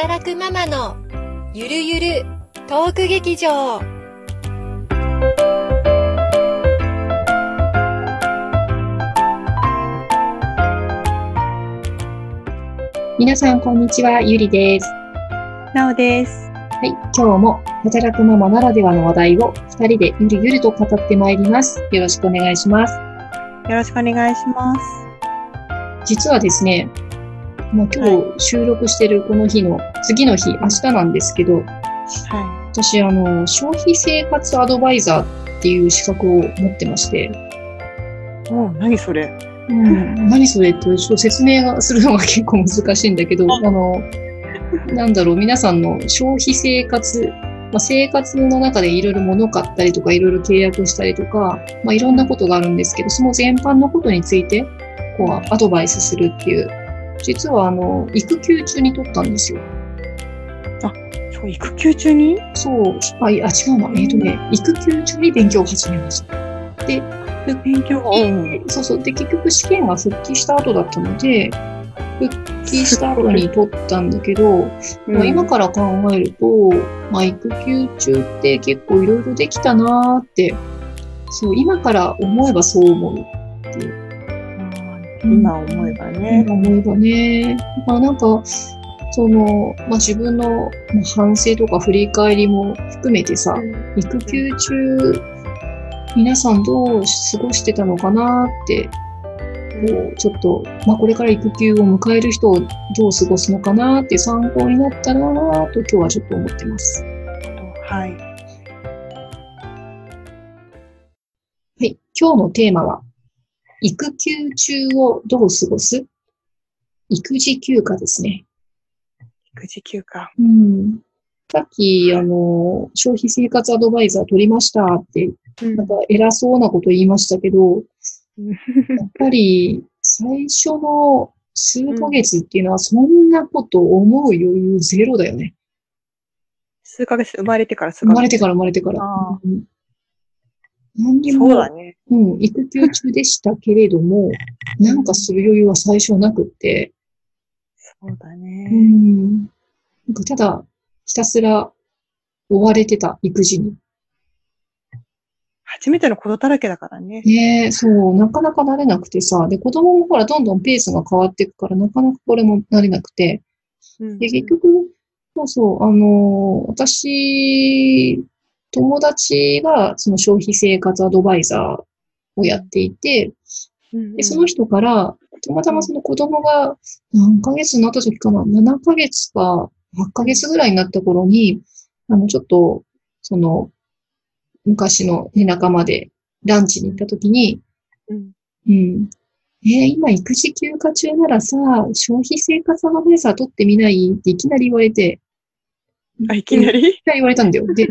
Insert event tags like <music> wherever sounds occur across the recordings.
働くママのゆるゆるトーク劇場皆さん、こんにちは。ゆりです。なおです。はい。今日も働くママならではの話題を二人でゆるゆると語ってまいります。よろしくお願いします。よろしくお願いします。実はですね、もう今日収録してるこの日の次の日、明日なんですけど、は私、あの、消費生活アドバイザーっていう資格を持ってまして、い。お何それ？うん、<laughs> 何それってちょっと説明がするのが結構難しいんだけど、あの、なんだろう、皆さんの消費生活、まあ、生活の中でいろいろ物買ったりとか、いろいろ契約したりとか、まあ、いろんなことがあるんですけど、その全般のことについて、こう、アドバイスするっていう、実はあの、育休中に取ったんですよ。そう、育休中に？そう、あ、いや違うな。えっ、とね、育休中に勉強を始めました。で、勉強でそうそう。で、結局試験が復帰した後だったので、復帰した後に取ったんだけど、まあ、今から考えると、まあ、育休中って結構いろいろできたなーって、そう、今から思えばそう思うっていう。今思えばね。今思えばね。まあなんか、その、まあ自分のまあ反省とか振り返りも含めてさ、育休中、皆さんどう過ごしてたのかなって、こう、ちょっと、まあこれから育休を迎える人をどう過ごすのかなって参考になったらなと今日はちょっと思ってます。はい。はい。今日のテーマは、育休中をどう過ごす？育児休暇ですね。育児休暇。うん。さっき、あの、消費生活アドバイザー取りましたって、うんなんか偉そうなこと言いましたけど、うんやっぱり最初の数ヶ月っていうのはそんなこと思う余裕ゼロだよね。数ヶ月、生まれてから数生ヶ月。まれてから生まれてから。あうん何にも、そうだね。うん、育休中でしたけれども、なんかする余裕は最初はなくって、そうだうね。ん、なんかただひたすら追われてた育児に。初めてのことだらけだからね。ねえ、そう、なかなか慣れなくてさ、で、子供もほら、どんどんペースが変わっていくから、なかなかこれも慣れなくて、うんで、結局、そうそう、あのー私、友達がその消費生活アドバイザーをやっていて、うんで、その人から、たまたまその子供が何ヶ月になった時かな、7ヶ月か8ヶ月ぐらいになった頃に、あの、ちょっと、その、昔の、ね、仲間でランチに行った時に、うん。うん。えー今育児休暇中ならさ、消費生活アドバイザー取ってみない？っていきなり言われて、あ、いきなり？いきなり言われたんだよ。で、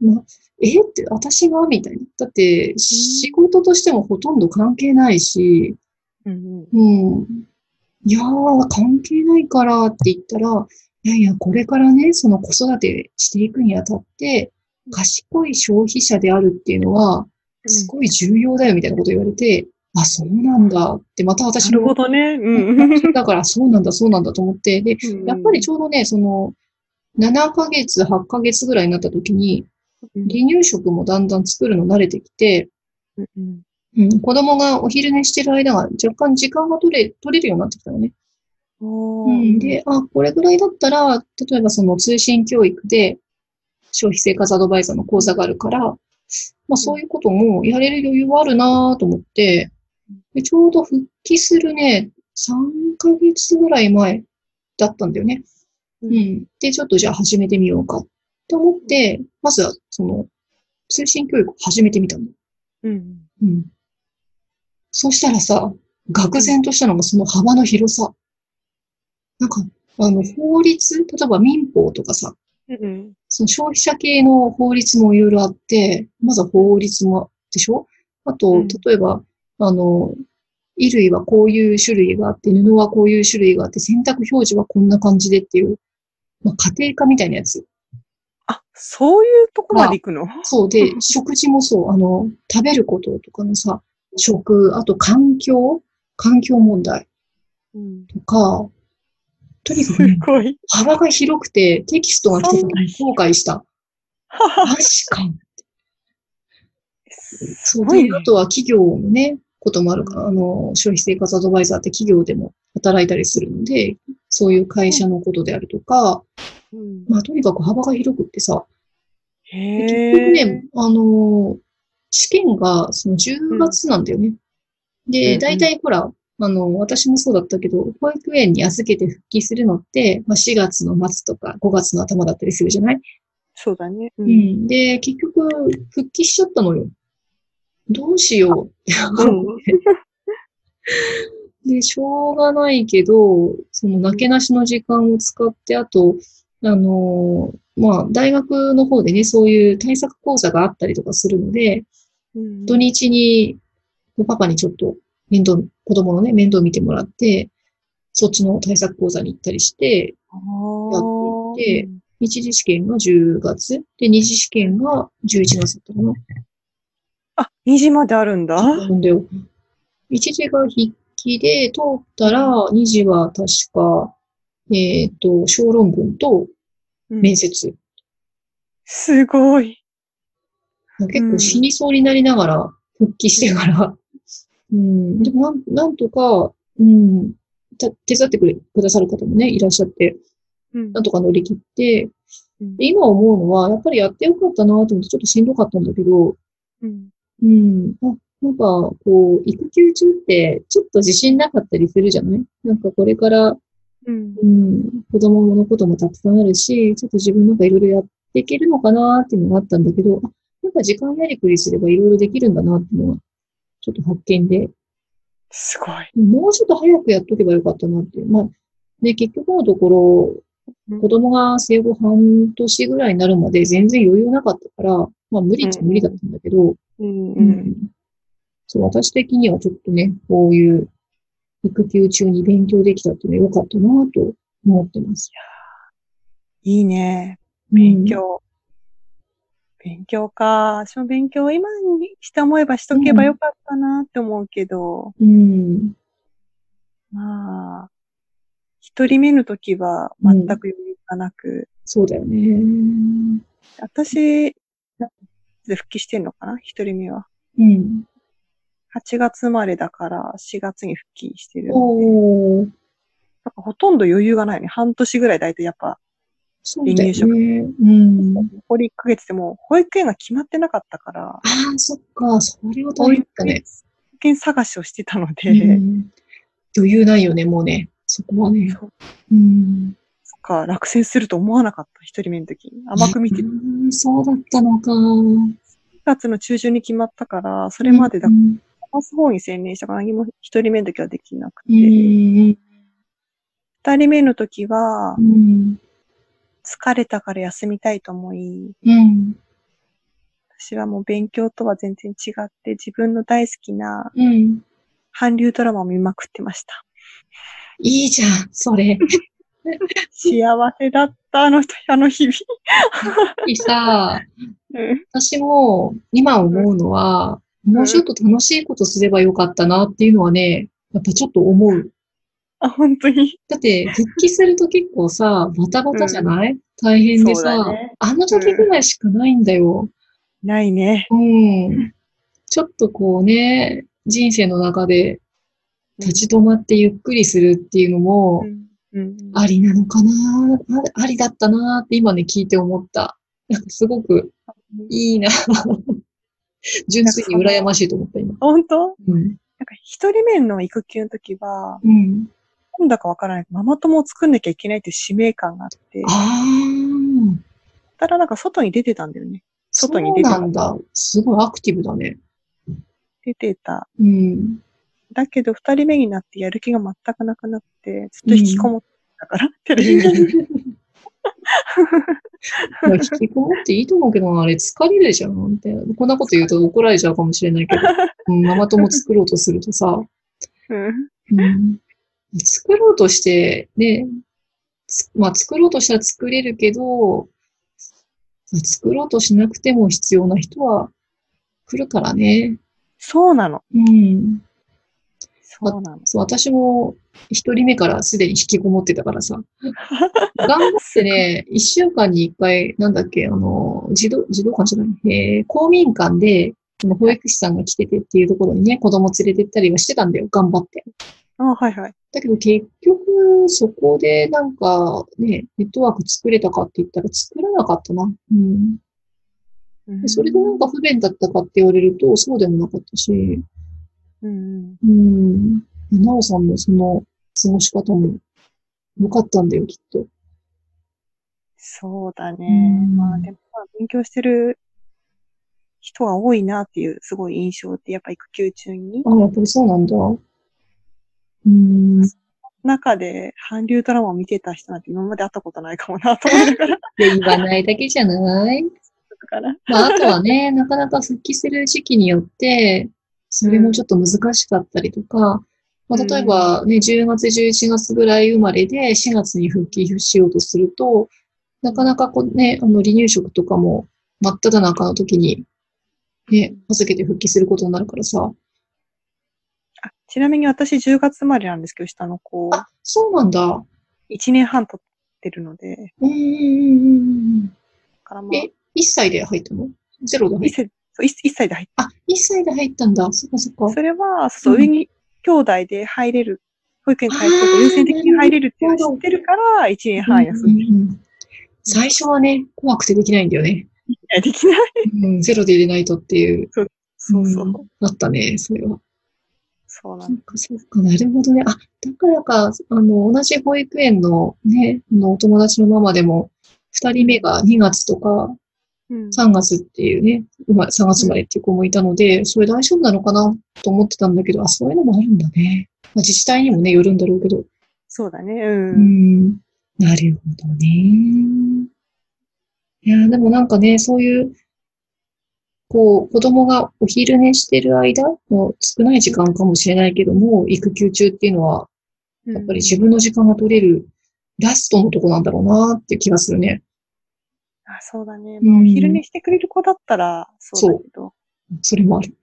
ま、え？って私が？みたいな。だって、仕事としてもほとんど関係ないし、うんうん。いやー、関係ないからって言ったら、いやいや、これからね、その子育てしていくにあたって、賢い消費者であるっていうのは、すごい重要だよみたいなこと言われて、あ、そうなんだって、また私なるほも、どね。うん。<laughs> だからそうなんだ、そうなんだと思って、で、やっぱりちょうどね、その、7ヶ月、8ヶ月ぐらいになった時に、うん離乳食もだんだん作るの慣れてきて、うんうん、子供がお昼寝してる間が若干時間が取れ、取れるようになってきたのね。うん、で、あ、これぐらいだったら、例えばその通信教育で消費生活アドバイザーの講座があるから、まあそういうこともやれる余裕はあるなと思って、でちょうど復帰するね、3ヶ月ぐらい前だったんだよね。ううんん。で、ちょっとじゃあ始めてみようかって思って、まずはその通信教育を始めてみたの。うん。うん。そうしたらさ、愕然としたのがその幅の広さ。なんか、あの、法律、例えば民法とかさ、うん。その消費者系の法律もいろいろあって、まずは法律も、でしょ？あとうん、例えば、あの、衣類はこういう種類があって、布はこういう種類があって、洗濯表示はこんな感じでっていう、まあ、家庭科みたいなやつ。あ、そういうとこまで行くの？そうで、食事もそう、あの、食べることとかのさ、食、あと環境？環境問題うん。とか、とにかくね。幅が広くてテキストが来てたのに後悔した。<laughs> マジか。そう。で、あとは企業のね、こともあるから、あの、消費生活アドバイザーって企業でも働いたりするので、そういう会社のことであるとか、うんまあ、とにかく幅が広くってさ、へ結え。局ね、あの、試験がその10月なんだよね。うんで、うん大体ほら、あの、私もそうだったけど、保育園に預けて復帰するのって、まあ、4月の末とか5月の頭だったりするじゃない？そうだね。うう。ん。で、結局、復帰しちゃったのよ。どうしよう。<laughs> で、しょうがないけど、その、なけなしの時間を使って、あと、あの、まあ、大学の方でね、そういう対策講座があったりとかするので、うん土日に、パパにちょっと面倒、子供のね、面倒見てもらって、そっちの対策講座に行ったりして、あやっていて一次試験が10月、で、二次試験が11月だったかな。あ、2時まであるんだ。なんだよ。一次が筆記で通ったら、二次は確か、えっ、と、小論文とうん。面接。すごい。結構死にそうになりながら、復帰してから、うん、でもなん、なんとか、うん、た手伝ってくれ、くださる方もね、いらっしゃって、うん。なんとか乗り切って、うん。で今思うのは、やっぱりやってよかったなと思って、ちょっとしんどかったんだけど、うん。うん、あ、なんか、こう、育休中って、ちょっと自信なかったりするじゃない？なんかこれから、うん。うん、子供のこともたくさんあるし、ちょっと自分なんかいろいろやっていけるのかなっていうのがあったんだけど、あ、なんか時間やりくりすればいろいろできるんだなっていうのが、ちょっと発見で、すごい。もうちょっと早くやっとけばよかったなっていう。まあ、で、結局のところ、子供が生後半年ぐらいになるまで全然余裕なかったから、まあ無理っちゃ無理だったんだけど、うんううんん。そう、私的にはちょっとね、こういう育休中に勉強できたっていうのは良かったなと思ってます。いいね。うん勉強。勉強か。私も勉強今にして思えばしとけばよかったなって思うけど、うん。まあ、一人目の時は全く余裕がなく、そうだよね。私、復帰してんのかな？一人目は。うん。8月生まれだから4月に復帰してるので。なんかほとんど余裕がないね。半年ぐらいだいたいやっぱ、そうだよね。うん。残り1ヶ月でもう保育園が決まってなかったから、ああ、そっか。それは大保育変だね。園探しをしてたので、うん余裕ないよね、もうね。そこはね。そううん。そっか、落選すると思わなかった、一人目の時に。甘く見て、う4んそうだったのか。月の中旬に決まったから、それまでだう、ん。パス方に専念したから何も一人目の時はできなくて、う二ん。人目の時はう、ん。疲れたから休みたいと思い、うん。私はもう勉強とは全然違って、自分の大好きなうん。韓流ドラマを見まくってました。いいじゃん、それ。<laughs> 幸せだった、あの人、あの日々。さ、うん私も今思うのは、もうちょっと楽しいことすればよかったなっていうのはね、やっぱちょっと思う。あ、本当に。だって、復帰すると結構さ、バタバタじゃない、大変でさ、だねあの時ぐらいしかないんだよ。ないね。うん。ちょっとこうね、人生の中で立ち止まってゆっくりするっていうのも、うんうんありなのかな？あありだったなって今ね聞いて思った。なんかすごくいいな純粋に羨ましいと思った今。本当？うん。なんか一人目の育休の時は、うん。なんだかわからないママ友を作んなきゃいけないっていう使命感があって、ああ。ただなんか外に出てたんだよね。外に出てたそうなんだ。すごいアクティブだね。出てた。うん。だけど二人目になってやる気が全くなくなって、ずっと引きこもってたから、テレビ引きこもっていいと思うけどな、あれ疲れるじゃんって。こんなこと言うと怒られちゃうかもしれないけど。<laughs> うん、ママ友作ろうとするとさ、うんうん、作ろうとして、ね、つまあ作ろうとしたら作れるけど、作ろうとしなくても必要な人は来るからね。そうなの。うん。そうなの。そう、私も一人目からすでに引きこもってたからさ。<laughs> 頑張ってね、一週間に一回、なんだっけ、あの、児童、児童館じゃない、えー、公民館で、その保育士さんが来ててっていうところにね、子供連れてったりはしてたんだよ、頑張って。あはいはい。だけど結局、そこでなんかね、ネットワーク作れたかって言ったら作らなかったな。うん。うんでそれでなんか不便だったかって言われると、そうでもなかったし、うんうん。なおさんのその過ごし方も良かったんだよ、きっと。そうだね。うんまあでも、まあ勉強してる人は多いなっていうすごい印象って、やっぱ育休中に。あ、やっぱりそうなんだ。うん。で、中で韓流ドラマを見てた人なんて今まで会ったことないかもなと思いながら。言わないだけじゃない <laughs> だから。まあ、あとはね、なかなか復帰する時期によって、それもちょっと難しかったりとか、まあ、例えばね、10月、11月ぐらい生まれで4月に復帰しようとすると、なかなかこうね、あの離乳食とかも真っ只中の時に、ね、預けて復帰することになるからさ。あちなみに私10月生まれなんですけど、下の子、あ、そうなんだ。1年半経ってるので、うんうんうんうん。だからまあ、え、1歳で入ったの？ゼロで入1った歳そう一一歳で入っあ、1歳で入ったんだ。そっかそっか。それは、そう上に兄弟で入れる、保育園通うこと優先的に入れるっていうのを知ってるから、1年半休んでうんうんうん最初はね、怖くてできないんだよね。できない。うん、ゼロで入れないとっていう。そうそう。んあったね、それは。そうなんそっか、そっか、なるほどね。あ、だからか、あの、同じ保育園のね、あの、お友達のママでも、二人目が2月とかうん3月っていうね、うま3月生まれっていう子もいたので、それ大丈夫なのかなと思ってたんだけど、あ、そういうのもあるんだね。まあ、自治体にもね、よるんだろうけど。そうだね。ううん。ん、なるほどね。いや、でもなんかね、そういう、こう、子供がお昼寝してる間の少ない時間かもしれないけども、育休中っていうのは、やっぱり自分の時間が取れるラストのとこなんだろうなって気がするね。あ、そうだね。うんまあ、お昼寝してくれる子だったら、そうだけど。それもある。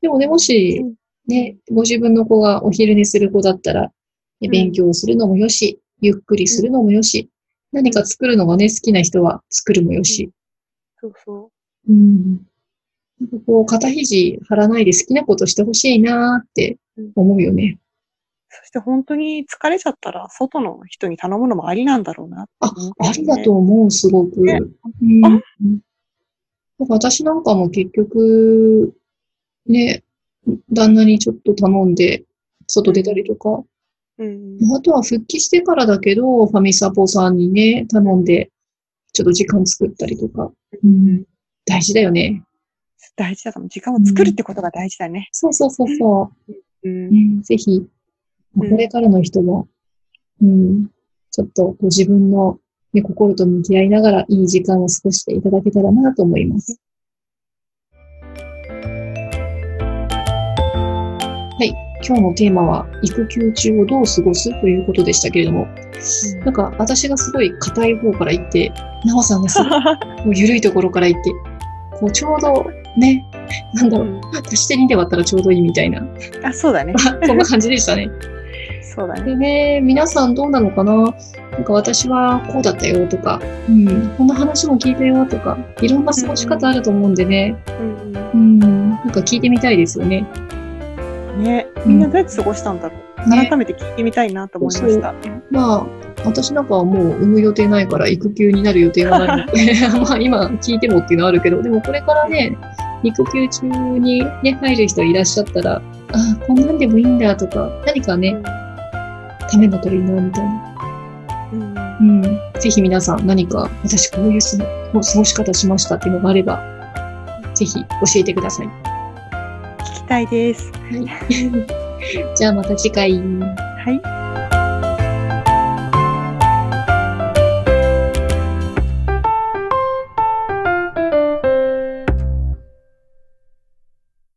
でもね、もしうん、ね、ご自分の子がお昼寝する子だったら、ねん勉強をするのもよし、ゆっくりするのもよし、何か作るのがね、好きな人は作るもよし、そうそうん。なんかこう、肩肘張らないで好きなことしてほしいなーって思うよね。う。そして本当に疲れちゃったら、外の人に頼むのもありなんだろうなってあありだと思う、すごく。ねうん。私なんかも結局、ね、旦那にちょっと頼んで、外出たりとか、うん。あとは復帰してからだけど、ファミサポさんにね、頼んで、ちょっと時間作ったりとか、うん、大事だよね。大事だと思う。時間を作るってことが大事だね。そうそうそうそう。うん。ね、ぜひ、うんこれからの人も、うん、ちょっとこう自分の、ね、心と向き合いながらいい時間を過ごしていただけたらなと思います。はい。今日のテーマは、育休中をどう過ごすということでしたけれども、なんか私がすごい硬い方から言って、なおさんがすごい <laughs> もう緩いところから言って、こうちょうどね、なんだろう、<laughs> 足して2で割ったらちょうどいいみたいな、あ、そうだね。<laughs> そんな感じでしたね。そうだね。でね、皆さんどうなのかな？なんか私はこうだったよとか、うん、こんな話も聞いたよとか、いろんな過ごし方あると思うんでね、うんうん、なんか聞いてみたいですよね。うん。ね、みんなどうやって過ごしたんだろう？ね改めて聞いてみたいなと思いました。まあ、私なんかはもう産む予定ないから育休になる予定がないので、<laughs> まあ今聞いてもっていうのはあるけど、でもこれからね、育休中にね、入る人いらっしゃったら、ああ、こんなんでもいいんだとか、何かね、ためになったらいいな、みたいな。うん。うん。ぜひ皆さん何か私こういうす過ごし方しましたっていうのがあれば、ぜひ教えてください。聞きたいです。はい。<laughs> じゃあまた次回。はい。